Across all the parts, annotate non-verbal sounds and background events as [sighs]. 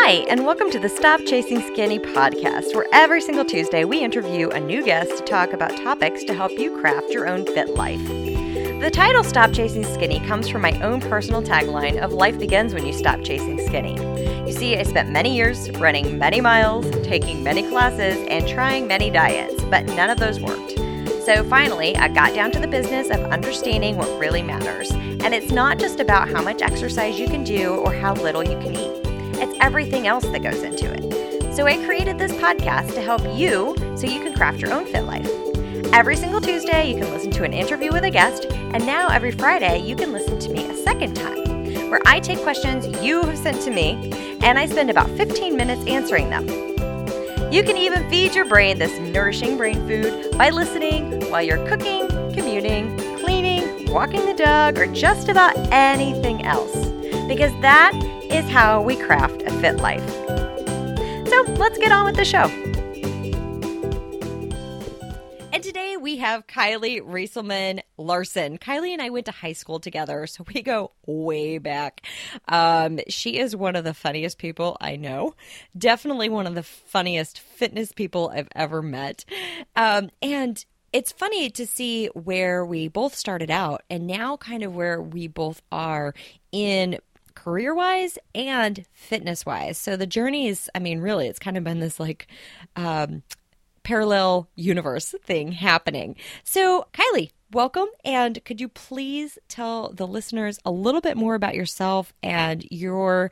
Hi, and welcome to the Stop Chasing Skinny podcast, where every single Tuesday we interview a new guest to talk about topics to help you craft your own fit life. The title Stop Chasing Skinny comes from my own personal tagline of Life begins when you stop chasing skinny. You see, I spent many years running many miles, taking many classes, and trying many diets, but none of those worked. So finally, I got down to the business of understanding what really matters. And it's not just about how much exercise you can do or how little you can eat, it's everything else that goes into it. So I created this podcast to help you so you can craft your own fit life. Every single Tuesday, you can listen to an interview with a guest, and now every Friday, you can listen to me a second time, where I take questions you have sent to me and I spend about 15 minutes answering them. You can even feed your brain this nourishing brain food by listening while you're cooking, commuting, cleaning, walking the dog, or just about anything else. Because that is how we craft a fit life. So let's get on with the show. And today we have Kylie Rieselman Larson. Kylie and I went to high school together, so we go way back. Um, she is one of the funniest people I know. Definitely one of the funniest fitness people I've ever met. Um, and it's funny to see where we both started out and now kind of where we both are in career wise and fitness wise. So the journey is, I mean, really, it's kind of been this like um, parallel universe thing happening. So, Kylie, welcome. And could you please tell the listeners a little bit more about yourself and your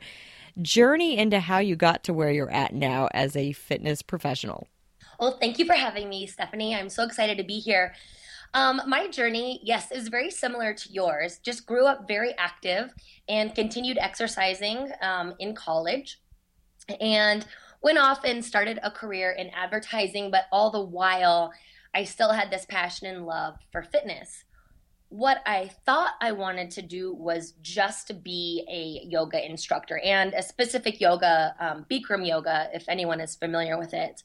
journey into how you got to where you're at now as a fitness professional? Well, thank you for having me, Stephanie. I'm so excited to be here. Um, my journey, yes, is very similar to yours. Just grew up very active and continued exercising um, in college. And went off and started a career in advertising, but all the while, I still had this passion and love for fitness. What I thought I wanted to do was just be a yoga instructor and a specific yoga, um, Bikram yoga, if anyone is familiar with it.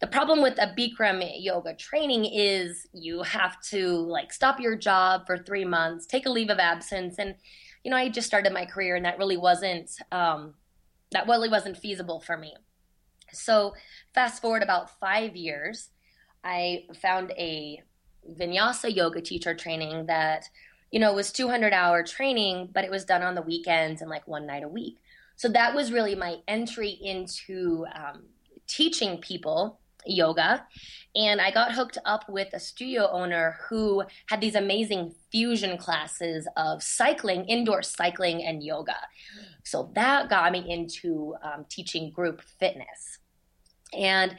The problem with a Bikram yoga training is you have to like stop your job for three months, take a leave of absence, and you know I just started my career and that really wasn't um, that really wasn't feasible for me. So, fast forward about five years, I found a vinyasa yoga teacher training that, you know, was 200 hour training, but it was done on the weekends and like one night a week. So, that was really my entry into um, teaching people yoga. And I got hooked up with a studio owner who had these amazing fusion classes of cycling, indoor cycling, and yoga. So that got me into um, teaching group fitness. And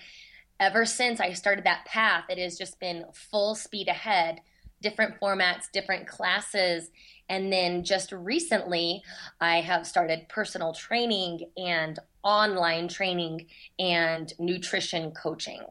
ever since I started that path, it has just been full speed ahead, different formats, different classes. And then just recently, I have started personal training and online training and nutrition coaching.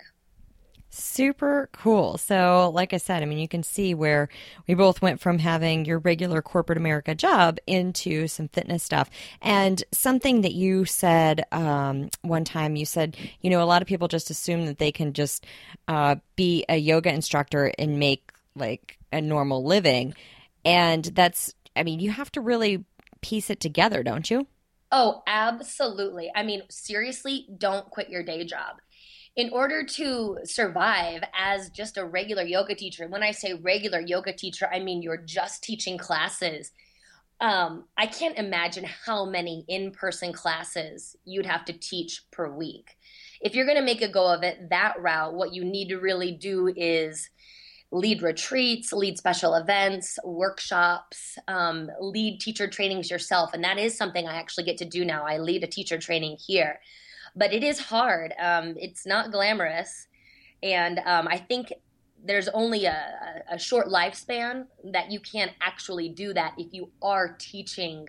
Super cool. So, like I said, I mean, you can see where we both went from having your regular corporate America job into some fitness stuff. And something that you said um, one time, you said, you know, a lot of people just assume that they can just uh, be a yoga instructor and make like a normal living. And that's, I mean, you have to really piece it together, don't you? Oh, absolutely. I mean, seriously, don't quit your day job in order to survive as just a regular yoga teacher, when I say regular yoga teacher, I mean you're just teaching classes. Um, I can't imagine how many in person classes you'd have to teach per week. If you're going to make a go of it that route, what you need to really do is lead retreats, lead special events, workshops, um, lead teacher trainings yourself. And that is something I actually get to do now. I lead a teacher training here but it is hard. Um, it's not glamorous, and um, I think there's only a, a, short lifespan that you can actually do that if you are teaching,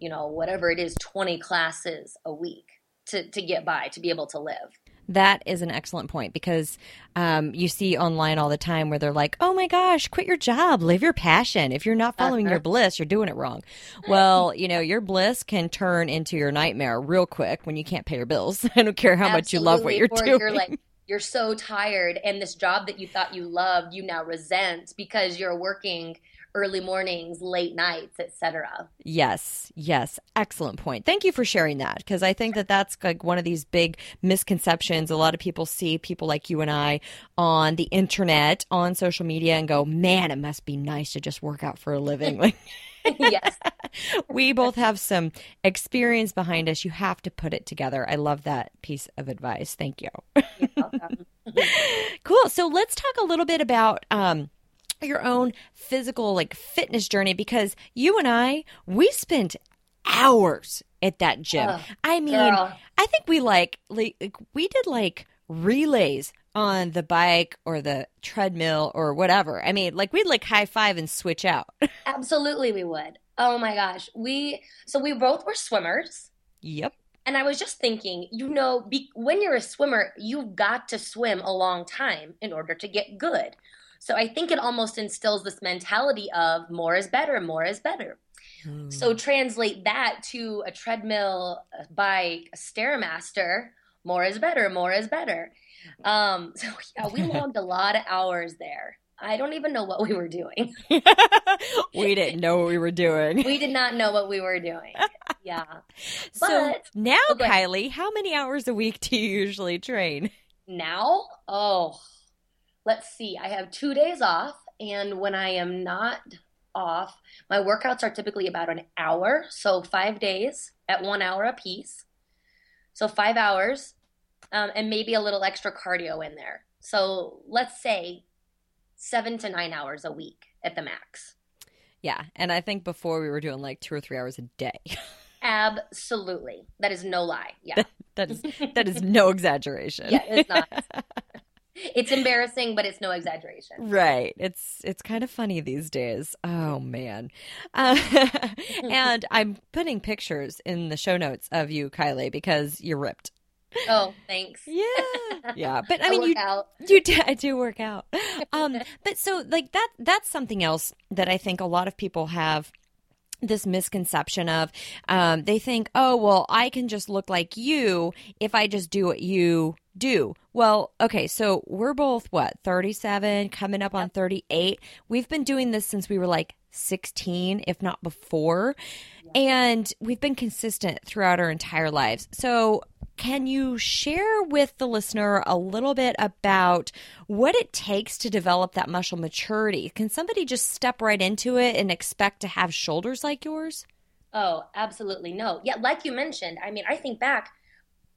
you know, whatever it is, 20 classes a week to, to get by, to be able to live. That is an excellent point because um, you see online all the time where they're like, "Oh my gosh, quit your job, live your passion. If you're not following your bliss, you're doing it wrong." Well, you know, your bliss can turn into your nightmare real quick when you can't pay your bills. [laughs] I don't care how Absolutely. much you love what you're or doing. You're like, you're so tired, and this job that you thought you loved, you now resent because you're working early mornings, late nights, etc. Yes, yes, excellent point. Thank you for sharing that because I think that that's like one of these big misconceptions. A lot of people see people like you and I on the internet, on social media, and go, "Man, it must be nice to just work out for a living." Like. [laughs] yes. [laughs] we both have some experience behind us. You have to put it together. I love that piece of advice. Thank you. [laughs] cool. So let's talk a little bit about um, your own physical like fitness journey because you and I we spent hours at that gym. Oh, I mean, girl. I think we like, like we did like relays on the bike or the treadmill or whatever. I mean, like we'd like high five and switch out. [laughs] Absolutely, we would. Oh my gosh, we so we both were swimmers. Yep. And I was just thinking, you know, be, when you're a swimmer, you've got to swim a long time in order to get good. So I think it almost instills this mentality of more is better, more is better. Hmm. So translate that to a treadmill, a bike, a stairmaster. More is better, more is better. Um, [laughs] so yeah, we [laughs] logged a lot of hours there. I don't even know what we were doing. [laughs] we didn't know what we were doing. We did not know what we were doing. Yeah. But, so now, oh, Kylie, how many hours a week do you usually train? Now? Oh, let's see. I have two days off. And when I am not off, my workouts are typically about an hour. So five days at one hour a piece. So five hours um, and maybe a little extra cardio in there. So let's say seven to nine hours a week at the max. Yeah. And I think before we were doing like two or three hours a day. [laughs] Absolutely. That is no lie. Yeah. [laughs] that is that is no exaggeration. yeah, it's not. [laughs] it's embarrassing, but it's no exaggeration. Right. It's it's kind of funny these days. Oh man. Uh, [laughs] and I'm putting pictures in the show notes of you, Kylie, because you're ripped. Oh, thanks. [laughs] Yeah, yeah. But I mean, you out. [laughs] you do, I do work out. Um, but so like that that's something else that I think a lot of people have this misconception of um, they think, oh, well, I can just look like you if I just do what you do. Well, okay, so we're both what, 37, coming up on 38. We've been doing this since we were like 16, if not before. And we've been consistent throughout our entire lives. So can you share with the listener a little bit about what it takes to develop that muscle maturity? Can somebody just step right into it and expect to have shoulders like yours? Oh, absolutely no. Yeah, like you mentioned, I mean, I think back,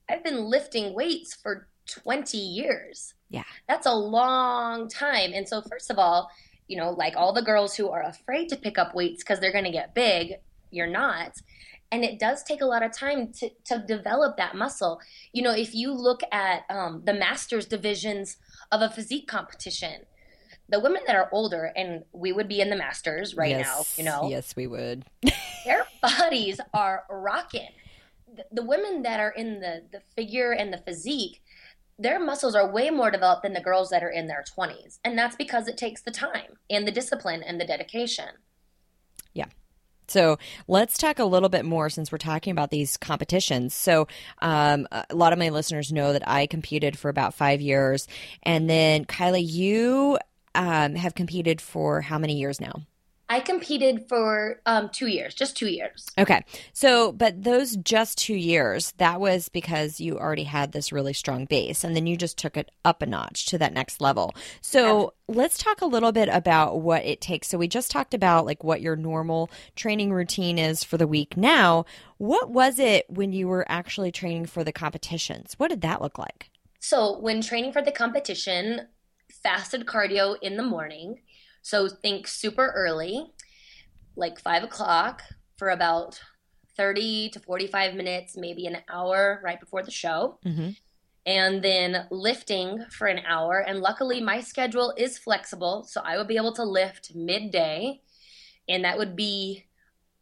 I've been lifting weights for 20 years. Yeah. That's a long time. And so, first of all, you know, like all the girls who are afraid to pick up weights because they're going to get big, you're not and it does take a lot of time to, to develop that muscle you know if you look at um, the masters divisions of a physique competition the women that are older and we would be in the masters right yes, now you know yes we would [laughs] their bodies are rocking the, women that are in the the figure and the physique their muscles are way more developed than the girls that are in their 20s and that's because it takes the time and the discipline and the dedication yeah so let's talk a little bit more since we're talking about these competitions. So um, a lot of my listeners know that I competed for about five years, and then Kylie, you um, have competed for how many years now? I competed for um, two years, just two years. Okay. So, but those just two years, that was because you already had this really strong base and then you just took it up a notch to that next level. So, let's talk a little bit about what it takes. So, we just talked about like what your normal training routine is for the week. Now, what was it when you were actually training for the competitions? What did that look like? So, when training for the competition, fasted cardio in the morning so think super early, like five o'clock for about 30 to 45 minutes, maybe an hour right before the show. Mm-hmm. And then lifting for an hour. And luckily, my schedule is flexible. So I would be able to lift midday. And that would be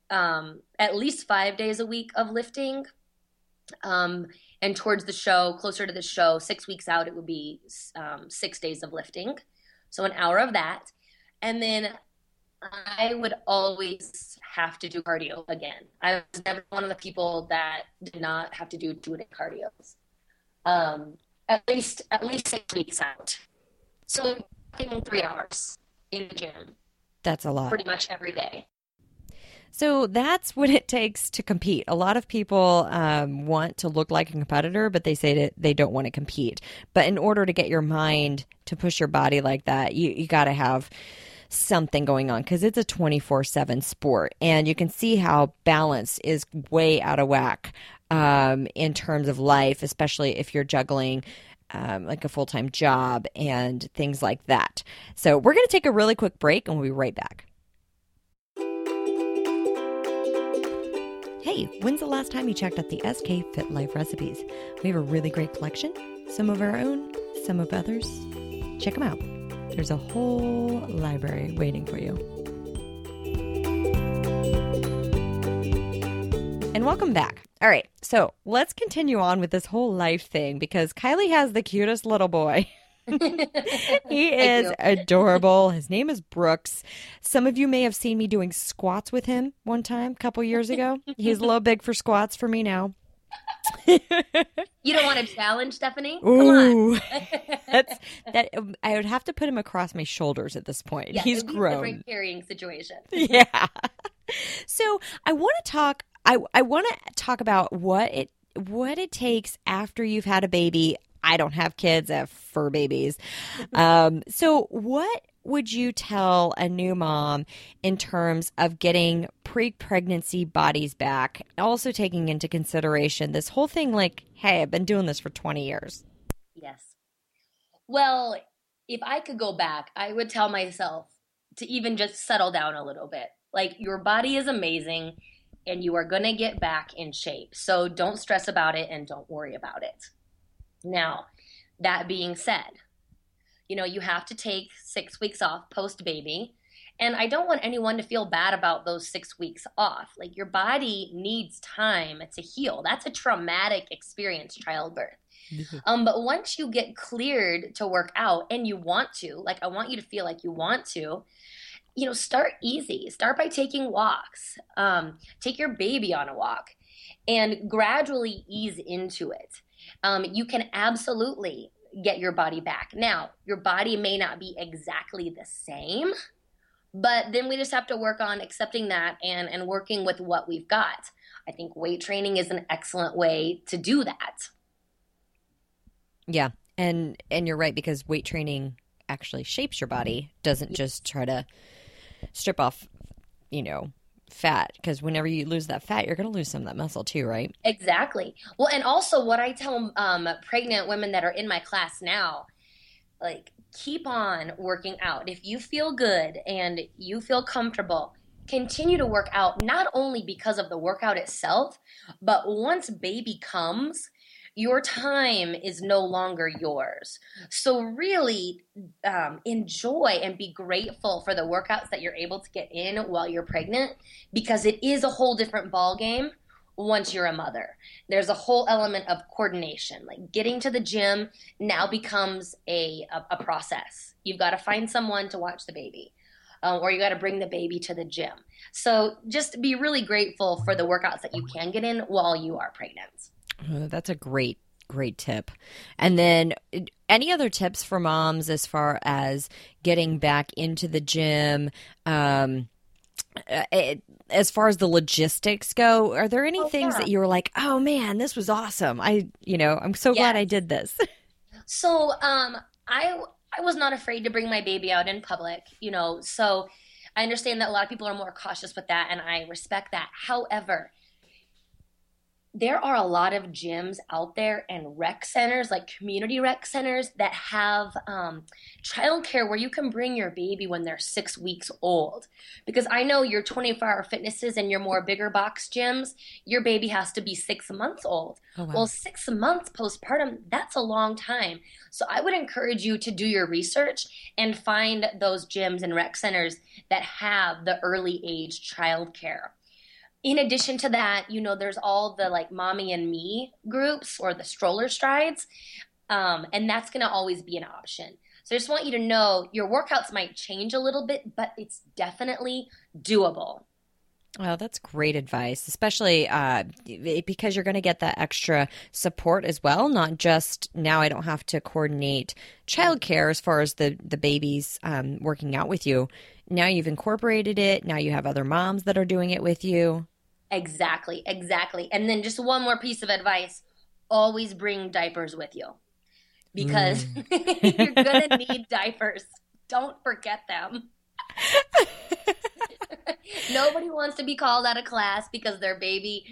um, at least five days a week of lifting. Um, and towards the show, closer to the show, six weeks out, it would be um, six days of lifting. So an hour of that. And then I would always have to do cardio again. I was never one of the people that did not have to do two day cardios. Um, at least at least six weeks out. So three hours in the gym. That's a lot. Pretty much every day. So that's what it takes to compete. A lot of people um, want to look like a competitor, but they say that they don't want to compete. But in order to get your mind to push your body like that, you, you got to have something going on because it's a 24 7 sport. And you can see how balance is way out of whack um, in terms of life, especially if you're juggling. Um, like a full time job and things like that. So, we're going to take a really quick break and we'll be right back. Hey, when's the last time you checked out the SK Fit Life recipes? We have a really great collection, some of our own, some of others. Check them out. There's a whole library waiting for you. And welcome back. All right, so let's continue on with this whole life thing because Kylie has the cutest little boy. [laughs] he is adorable. His name is Brooks. Some of you may have seen me doing squats with him one time a couple years ago. He's a little big for squats for me now. You don't want to challenge Stephanie? Come Ooh, [laughs] that's [laughs] that. Um, I would have to put him across my shoulders at this point. Yeah, He's grown. carrying situation. [laughs] Yeah. So I want to talk. I I want to talk about what it what it takes after you've had a baby I don't have kids, I have fur babies. Um, so, what would you tell a new mom in terms of getting pre pregnancy bodies back? Also, taking into consideration this whole thing like, hey, I've been doing this for 20 years. Yes. Well, if I could go back, I would tell myself to even just settle down a little bit. Like, your body is amazing and you are going to get back in shape. So, don't stress about it and don't worry about it. Now, that being said, you know, you have to take six weeks off post baby. And I don't want anyone to feel bad about those six weeks off. Like, your body needs time to heal. That's a traumatic experience, childbirth. um, but once you get cleared to work out and you want to, like, I want you to feel like you want to, you know, start easy. Start by taking walks. Um, take your baby on a walk and gradually ease into it um, you can absolutely get your body back. Now, your body may not be exactly the same, but then we just have to work on accepting that and, and working with what we've got. I think weight training is an excellent way to do that. Yeah. And and you're right because weight training actually shapes your body, doesn't just try to strip off, you know, fat because whenever you lose that fat, you're going to lose some of that muscle too, right? Exactly. Well, and also what I tell um, pregnant women that are in my class now, like keep on working out. If you feel good and you feel comfortable, continue to work out not only because of the workout itself, but once baby comes, your time is no longer yours. So, really um, enjoy and be grateful for the workouts that you're able to get in while you're pregnant because it is a whole different ball game once you're a mother. There's a whole element of coordination. Like getting to the gym now becomes a, a, a process. You've got to find someone to watch the baby. Um, or you got to bring the baby to the gym. So just be really grateful for the workouts that you can get in while you are pregnant. Uh, that's a great great tip. And then any other tips for moms as far as getting back into the gym? Um, uh, it, as far as the logistics go, are there any oh, things yeah. that you were like, "Oh man, this was awesome. I, you know, I'm so yes. glad I did this." [laughs] so, um I I was not afraid to bring my baby out in public, you know. So, I understand that a lot of people are more cautious with that and I respect that. However, there are a lot of gyms out there and rec centers, like community rec centers, that have um, childcare where you can bring your baby when they're six weeks old. Because I know your 24 hour fitnesses and your more bigger box gyms, your baby has to be six months old. Oh, wow. Well, six months postpartum, that's a long time. So I would encourage you to do your research and find those gyms and rec centers that have the early age childcare in addition to that, you know, there's all the like mommy and me groups or the stroller strides. Um, and that's going to always be an option. So I just want you to know your workouts might change a little bit, but it's definitely doable. Well, that's great advice, especially uh, because you're going to get that extra support as well. Not just now, I don't have to coordinate childcare as far as the the babies um, working out with you now you've incorporated it. Now you have other moms that are doing it with you. Exactly, exactly. And then just one more piece of advice always bring diapers with you because mm. [laughs] you're going to need diapers. Don't forget them. [laughs] Nobody wants to be called out of class because their baby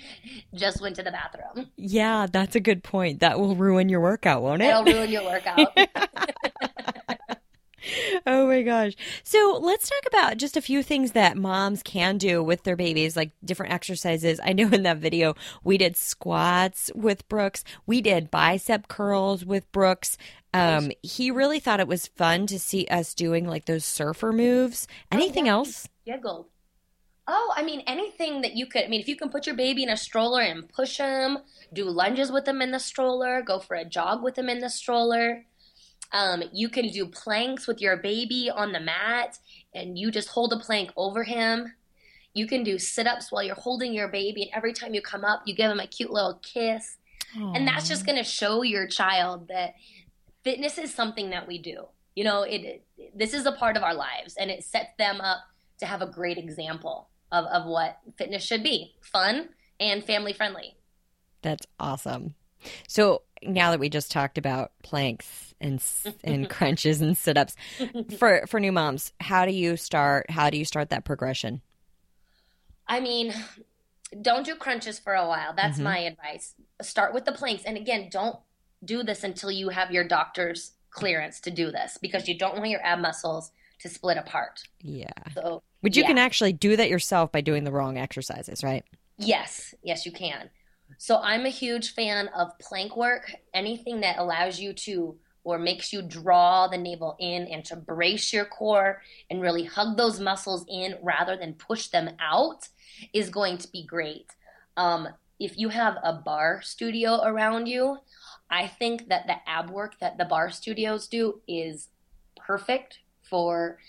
just went to the bathroom. Yeah, that's a good point. That will ruin your workout, won't it? It'll ruin your workout. [laughs] oh my gosh. So let's talk about just a few things that moms can do with their babies, like different exercises. I know in that video we did squats with Brooks, we did bicep curls with Brooks. Um, he really thought it was fun to see us doing like those surfer moves. Oh, Anything oh, yeah. else? Giggled. Oh, I mean, anything that you could. I mean, if you can put your baby in a stroller and push him, do lunges with him in the stroller, go for a jog with him in the stroller. Um, you can do planks with your baby on the mat and you just hold a plank over him. You can do sit ups while you're holding your baby, and every time you come up, you give him a cute little kiss. Aww. And that's just going to show your child that fitness is something that we do. You know, it, it this is a part of our lives, and it sets them up to have a great example of, of what fitness should be fun and family friendly. That's awesome. So now that we just talked about planks and and [laughs] crunches and sit-ups for for new moms, how do you start how do you start that progression? I mean, don't do crunches for a while. That's mm-hmm. my advice. Start with the planks and again, don't do this until you have your doctor's clearance to do this because you don't want your ab muscles to split apart. Yeah. So, but you yeah. can actually do that yourself by doing the wrong exercises, right? Yes. Yes, you can. So I'm a huge fan of plank work, anything that allows you to or makes you draw the navel in and to brace your core and really hug those muscles in rather than push them out is going to be great. Um, if you have a barre studio around you, I think that the ab work that the barre studios do is perfect for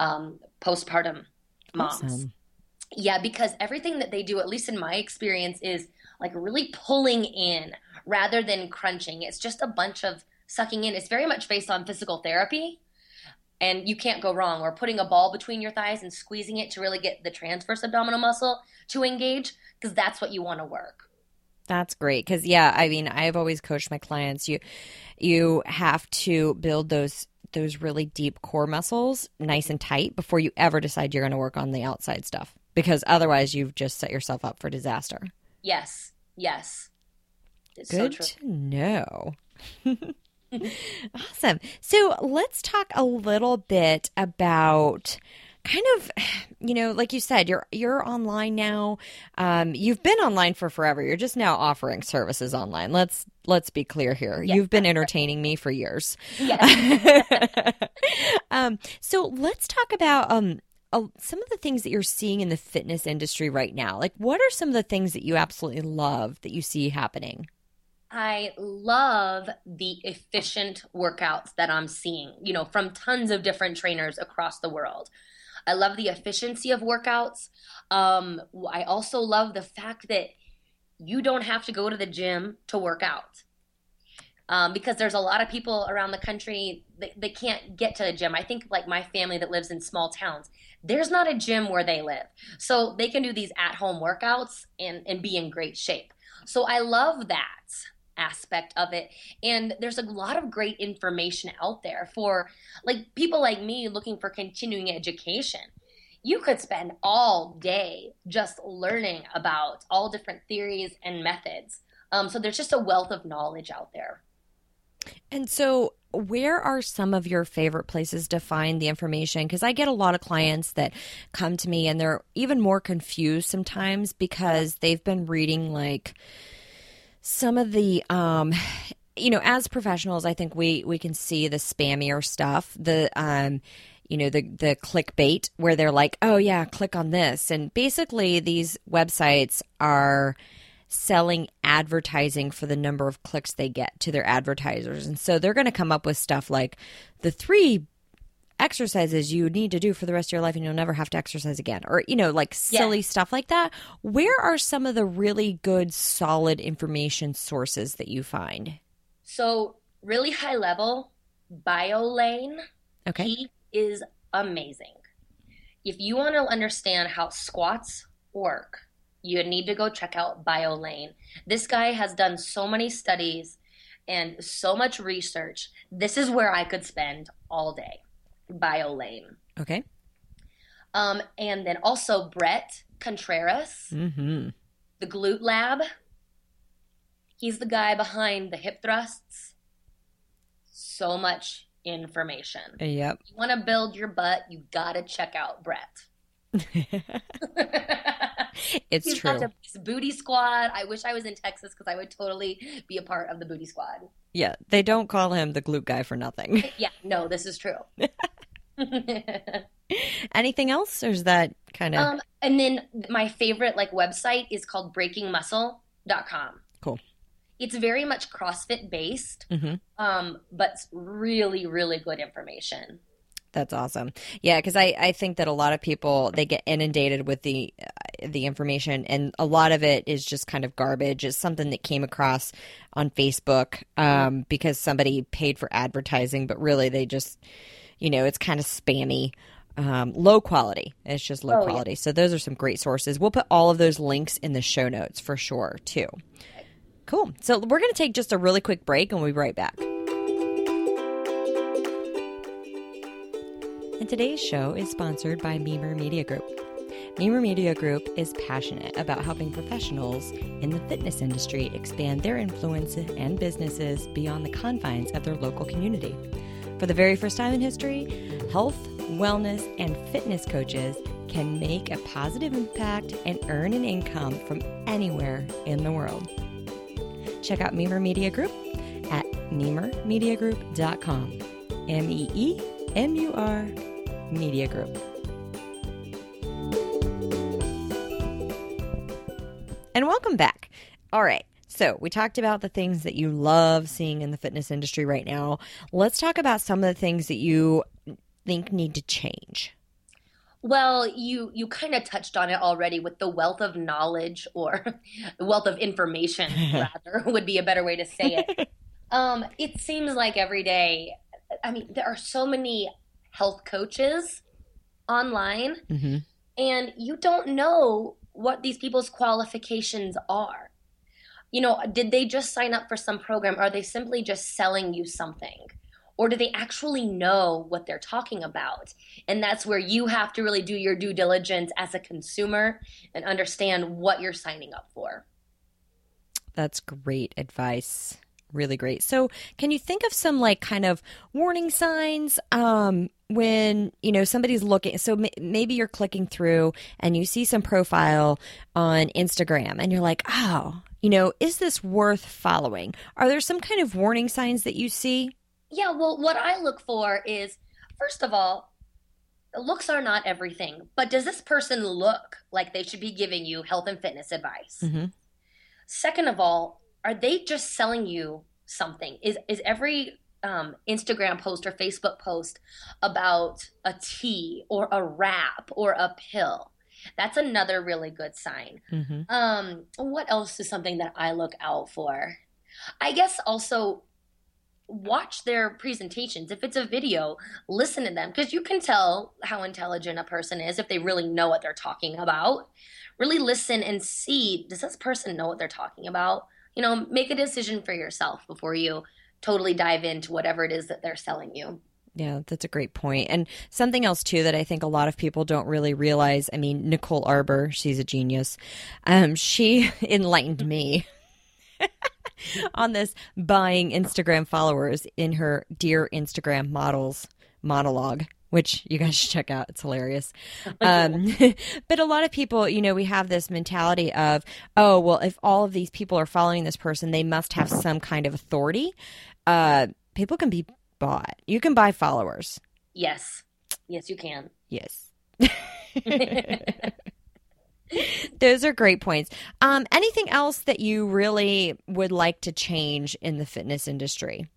um, postpartum moms. Awesome. Yeah, because everything that they do, at least in my experience, is like really pulling in rather than crunching. It's just a bunch of sucking in. It's very much based on physical therapy. And you can't go wrong. Or putting a ball between your thighs and squeezing it to really get the transverse abdominal muscle to engage, because that's what you want to work. That's great because yeah, I mean, I've always coached my clients. You, you have to build those those really deep core muscles nice and tight before you ever decide you're going to work on the outside stuff because otherwise you've just set yourself up for disaster. Yes. Yes. It's Good so to know. [laughs] awesome. So let's talk a little bit about kind of you know like you said you're you're online now um, you've been online for forever you're just now offering services online let's let's be clear here yes, you've been entertaining me for years [laughs] yes. [laughs] um, so let's talk about um, some of the things that you're seeing in the fitness industry right now like what are some of the things that you absolutely love that you see happening I love the efficient workouts that I'm seeing, you know, from tons of different trainers across the world. I love the efficiency of workouts. Um, I also love the fact that you don't have to go to the gym to work out. Um, because there's a lot of people around the country that, can't get to the gym. I think like my family that lives in small towns, there's not a gym where they live. So they can do these at home workouts and, and be in great shape. So I love that aspect of it. And there's a lot of great information out there for like people like me looking for continuing education. You could spend all day just learning about all different theories and methods. Um, so there's just a wealth of knowledge out there. And so, where are some of your favorite places to find the information? Because I get a lot of clients that come to me and they're even more confused sometimes because they've been reading like some of the um you know as professionals i think we we can see the spammier stuff the um you know the the clickbait where they're like oh yeah click on this and basically these websites are selling advertising for the number of clicks they get to their advertisers. And so they're going to come up with stuff like the three exercises you need to do for the rest of your life and you'll never have to exercise again or you know like silly yeah. stuff like that. Where are some of the really good solid information sources that you find? So really high level BioLayne okay. he is amazing. If you want to understand how squats work, you need to go check out BioLayne. This guy has done so many studies and so much research. This is where I could spend all day. BioLayne. Okay. Um, and then also Bret Contreras, Mm-hmm. the Glute Lab. He's the guy behind the hip thrusts. So much information. Yep. You want to build your butt, you gotta check out Bret. [laughs] [laughs] it's He's true. got the this booty squad. I wish I was in Texas because I would totally be a part of the booty squad. Yeah, they don't call him the glute guy for nothing. [laughs] Yeah, no, this is true. [laughs] Anything else, or is that kind of um, and then my favorite like website is called breakingmuscle.com. Cool. It's very much CrossFit based, Mhm. um, but it's really, really good information. That's awesome. Yeah, because I, I think that a lot of people they get inundated with the uh, the information, and a lot of it is just kind of garbage. It's something that came across on Facebook um, because somebody paid for advertising, but really they just, you know, it's kind of spammy. Um, low quality. It's just low Oh, yeah. quality. So those are some great sources. We'll put all of those links in the show notes for sure too. Cool. So we're going to take just a really quick break and we'll be right back. And today's show is sponsored by Meemur Media Group. Meemur Media Group is passionate about helping professionals in the fitness industry expand their influence and businesses beyond the confines of their local community. For the very first time in history, health, wellness, and fitness coaches can make a positive impact and earn an income from anywhere in the world. Check out Meemur Media Group at meemurmediagroup.com. M E E M U R Media Group. And welcome back. All right. So, we talked about the things that you love seeing in the fitness industry right now. Let's talk about some of the things that you think need to change. Well, you you kind of touched on it already with the wealth of knowledge or [laughs] wealth of information [laughs] rather would be a better way to say it. [laughs] um, it seems like every day I mean there are so many health coaches online Mm-hmm. and you don't know what these people's qualifications are. You know, did they just sign up for some program? Are they simply just selling you something? Or do they actually know what they're talking about? And that's where you have to really do your due diligence as a consumer and understand what you're signing up for. That's great advice. Really great. So, can you think of some like kind of warning signs um, when you know somebody's looking? So m- maybe you're clicking through and you see some profile on Instagram, and you're like, "Oh, you know, is this worth following?" Are there some kind of warning signs that you see? Yeah, well, what I look for is first of all, looks are not everything, but does this person look like they should be giving you health and fitness advice? Mhm. Second of all, are they just selling you something? Is is every um, Instagram post or Facebook post about a tea or a wrap or a pill? That's another really good sign. Mm-hmm. Um, what else is something that I look out for? I guess also watch their presentations. If it's a video, listen to them because you can tell how intelligent a person is if they really know what they're talking about. Really listen and see does this person know what they're talking about? You know, make a decision for yourself before you totally dive into whatever it is that they're selling you. Yeah, that's a great point. And something else too that I think a lot of people don't really realize. I mean, Nicole Arbour, she's a genius. Um, she [laughs] enlightened me [laughs] on this buying Instagram followers in her Dear Instagram Models monologue, which you guys [laughs] should check out. It's hilarious. [laughs] Um, [laughs] but a lot of people, you know, we have this mentality of, oh, well, if all of these people are following this person, they must have some kind of authority. Uh, people can be bought. You can buy followers. Yes. Yes, you can. Yes. Those are great points. Um, anything else that you really would like to change in the fitness industry?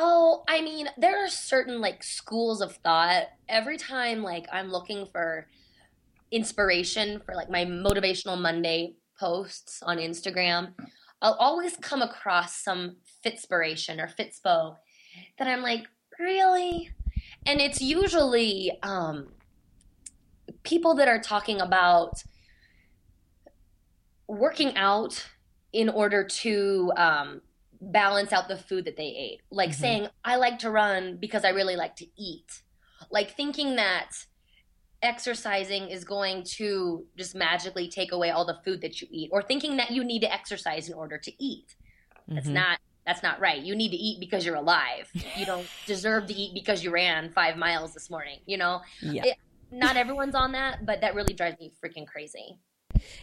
Oh, I mean, there are certain like schools of thought. Every time like I'm looking for inspiration for like my motivational Monday posts on Instagram, I'll always come across some fitspiration or fitspo that I'm like, really? And it's usually um people that are talking about working out in order to um, balance out the food that they ate. Like mm-hmm. saying, I like to run because I really like to eat. Like thinking that exercising is going to just magically take away all the food that you eat or thinking that you need to exercise in order to eat. That's mm-hmm. not that's not right. You need to eat because you're alive. You don't [laughs] deserve to eat because you ran 5 miles this morning, you know? Yeah. It, not everyone's on that, but that really drives me freaking crazy.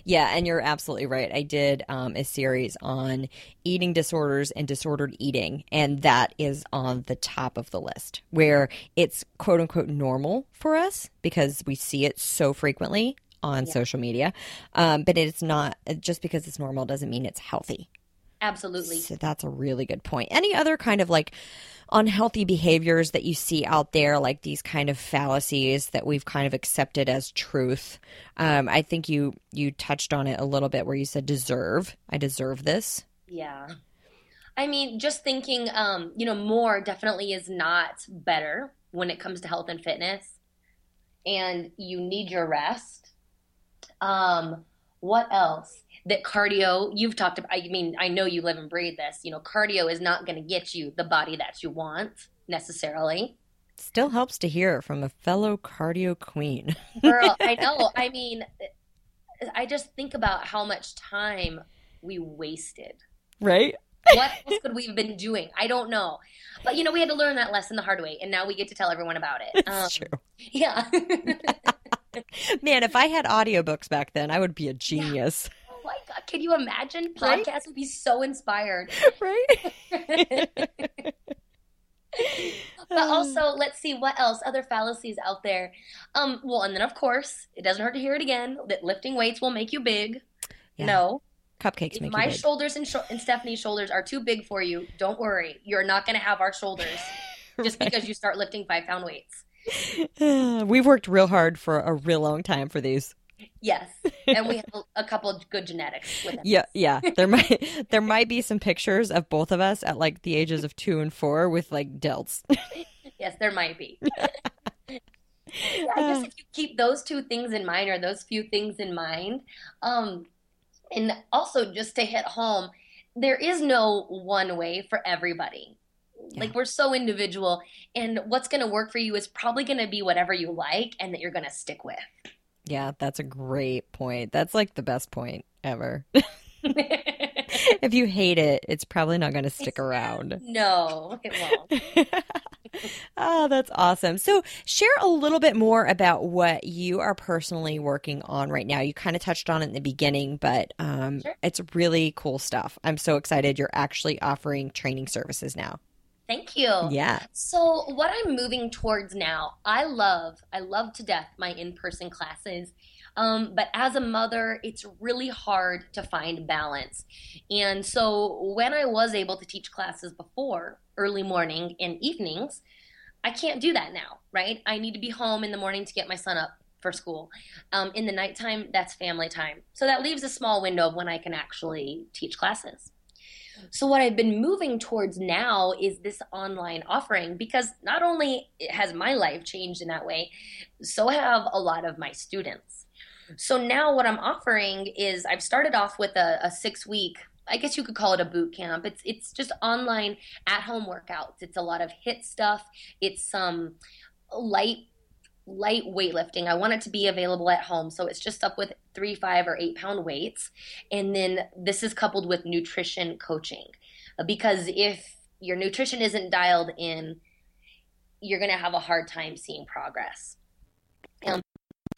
Yeah, and you're absolutely right. I did um, a series on eating disorders and disordered eating, and that is on the top of the list where it's quote unquote normal for us because we see it so frequently on yeah. social media. Um, but it's not just because it's normal doesn't mean it's healthy. Absolutely. So that's a really good point. Any other kind of like unhealthy behaviors that you see out there, like these kind of fallacies that we've kind of accepted as truth. Um, I think you you touched on it a little bit where you said deserve. I deserve this. Yeah. I mean, just thinking, um, you know, more definitely is not better when it comes to health and fitness, and you need your rest. Um, what else? That cardio you've talked about i mean i know you live and breathe this you know cardio is not going to get you the body that you want necessarily. Still helps to hear from a fellow cardio queen. [laughs] Girl i know. I mean i just think about how much time we wasted. Right? What else could we have been doing? I don't know. But you know we had to learn that lesson the hard way and now we get to tell everyone about it. Um, true. yeah. [laughs] [laughs] Man if i had audiobooks back then i would be a genius. yeah my god, can you imagine? Podcasts right? would be so inspired. [laughs] Right? [laughs] but also, let's see what else other fallacies out there. Um, well, and then of course, it doesn't hurt to hear it again that lifting weights will make you big. Yeah. No. Cupcakes make my shoulders and, sh- and Stephanie's shoulders are too big for you. Don't worry, you're not going to have our shoulders [laughs] just right. because you start lifting five pound weights. [sighs] We've worked real hard for a real long time for these. Yes, and we have [laughs] a couple of good genetics with Yeah, yeah. There might [laughs] there might be some pictures of both of us at like the ages of two and four with like delts. [laughs] yes, there might be. yeah, I guess if you keep those two things in mind, or those few things in mind, um, and also just to hit home, there is no one way for everybody. Yeah. Like we're so individual, and what's going to work for you is probably going to be whatever you like and that you're going to stick with. Yeah, that's a great point. That's like the best point ever. [laughs] if you hate it, it's probably not going to stick around. No, it won't. oh, [laughs] that's awesome. So, share a little bit more about what you are personally working on right now. You kind of touched on it in the beginning, but um, sure. it's really cool stuff. I'm so excited you're actually offering training services now. Thank you. Yeah. So, what I'm moving towards now, I love, I love to death my in person classes. Um, but as a mother, it's really hard to find balance. And so, when I was able to teach classes before, early morning and evenings, I can't do that now, right? I need to be home in the morning to get my son up for school. Um, in the nighttime, that's family time. So, that leaves a small window of when I can actually teach classes. So what I've been moving towards now is this online offering because not only has my life changed in that way, so have a lot of my students. So now what I'm offering is I've started off with a, a six week I guess you could call it a boot camp. It's it's just online at home workouts. It's a lot of HIIT stuff. It's some light light weightlifting. I want it to be available at home. So it's just up with three, five, or eight pound weights. And then this is coupled with nutrition coaching. Because if your nutrition isn't dialed in, you're going to have a hard time seeing progress.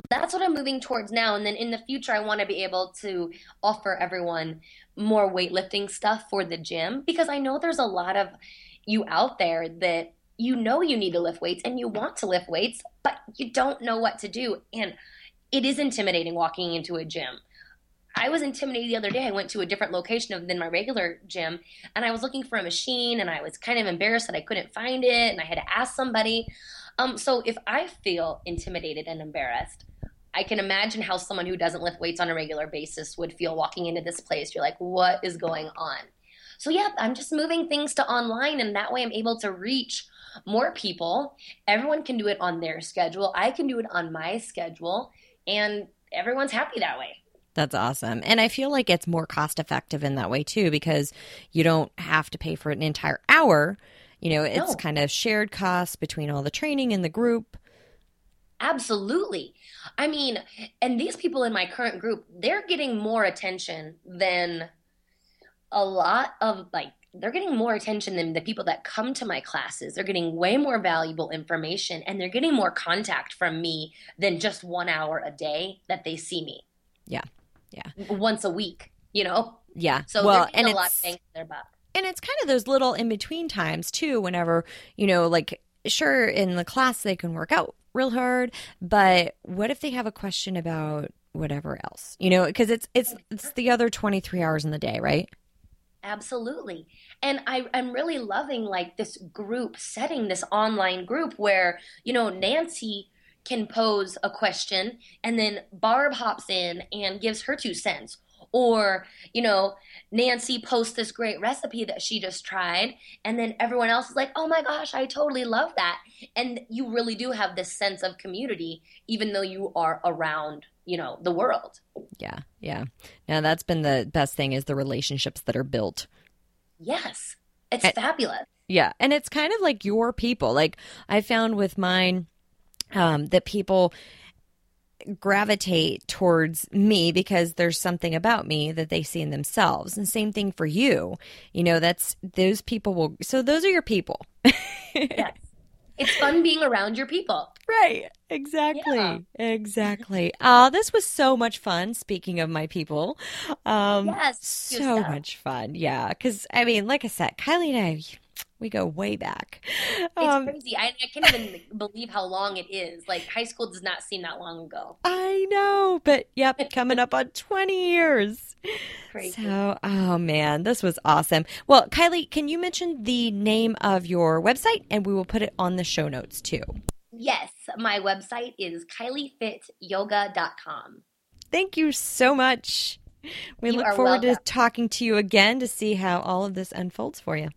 That's what I'm moving towards now. And then in the future, I want to be able to offer everyone more weightlifting stuff for the gym because I know there's a lot of you out there that you know you need to lift weights and you want to lift weights, but you don't know what to do. And it is intimidating walking into a gym. I was intimidated the other day. I went to a different location than my regular gym and I was looking for a machine and I was kind of embarrassed that I couldn't find it and I had to ask somebody. Um, so if I feel intimidated and embarrassed, I can imagine how someone who doesn't lift weights on a regular basis would feel walking into this place. You're like, what is going on? So, yeah, I'm just moving things to online, and that way I'm able to reach more people. Everyone can do it on their schedule. I can do it on my schedule. and everyone's happy that way. That's awesome. And I feel like it's more cost effective in that way too because you don't have to pay for an entire hour. You know, it's no. kind of shared costs between all the training and the group. Absolutely. I mean, and these people in my current group, they're getting more attention than a lot of like they're getting more attention than the people that come to my classes. They're getting way more valuable information and they're getting more contact from me than just 1 hour a day that they see me. Yeah. Yeah. Once a week, you know? Yeah. So well, and a lot of bang their buck. And it's kind of those little in between times too, whenever, you know, like sure in the class they can work out real hard, but what if they have a question about whatever else? You know, because it's it's it's the other 23 hours in the day, right? Absolutely. And I, I'm really loving like this group setting, this online group where, you know, Nancy can pose a question and then Barb hops in and gives her two cents. Or, you know, Nancy posts this great recipe that she just tried, and then everyone else is like, oh my gosh, I totally love that. And you really do have this sense of community, even though you are around, you know, the world. Yeah, yeah. Now that's been the best thing is the relationships that are built. Yes, it's and, fabulous. Yeah, and it's kind of like your people. Like I found with mine um, that people gravitate towards me because there's something about me that they see in themselves. And same thing for you. You know, that's those people will so those are your people. [laughs] yes. It's fun being around your people. Right. Exactly. Yeah. Exactly. Oh, this was so much fun. Speaking of my people. Um yes, so much fun. Yeah. Cause I mean, like I said, Kylie and I we go way back. It's um, crazy. I, I, can't even believe how long it is. Like high school does not seem that long ago. I know, but yep, coming up on 20 years. Crazy. So, oh man, this was awesome. Well, Kylie, can you mention the name of your website and we will put it on the show notes too? Yes, my website is kyliefityoga.com. Thank you so much. We you look forward welcome. to talking to you again to see how all of this unfolds for you.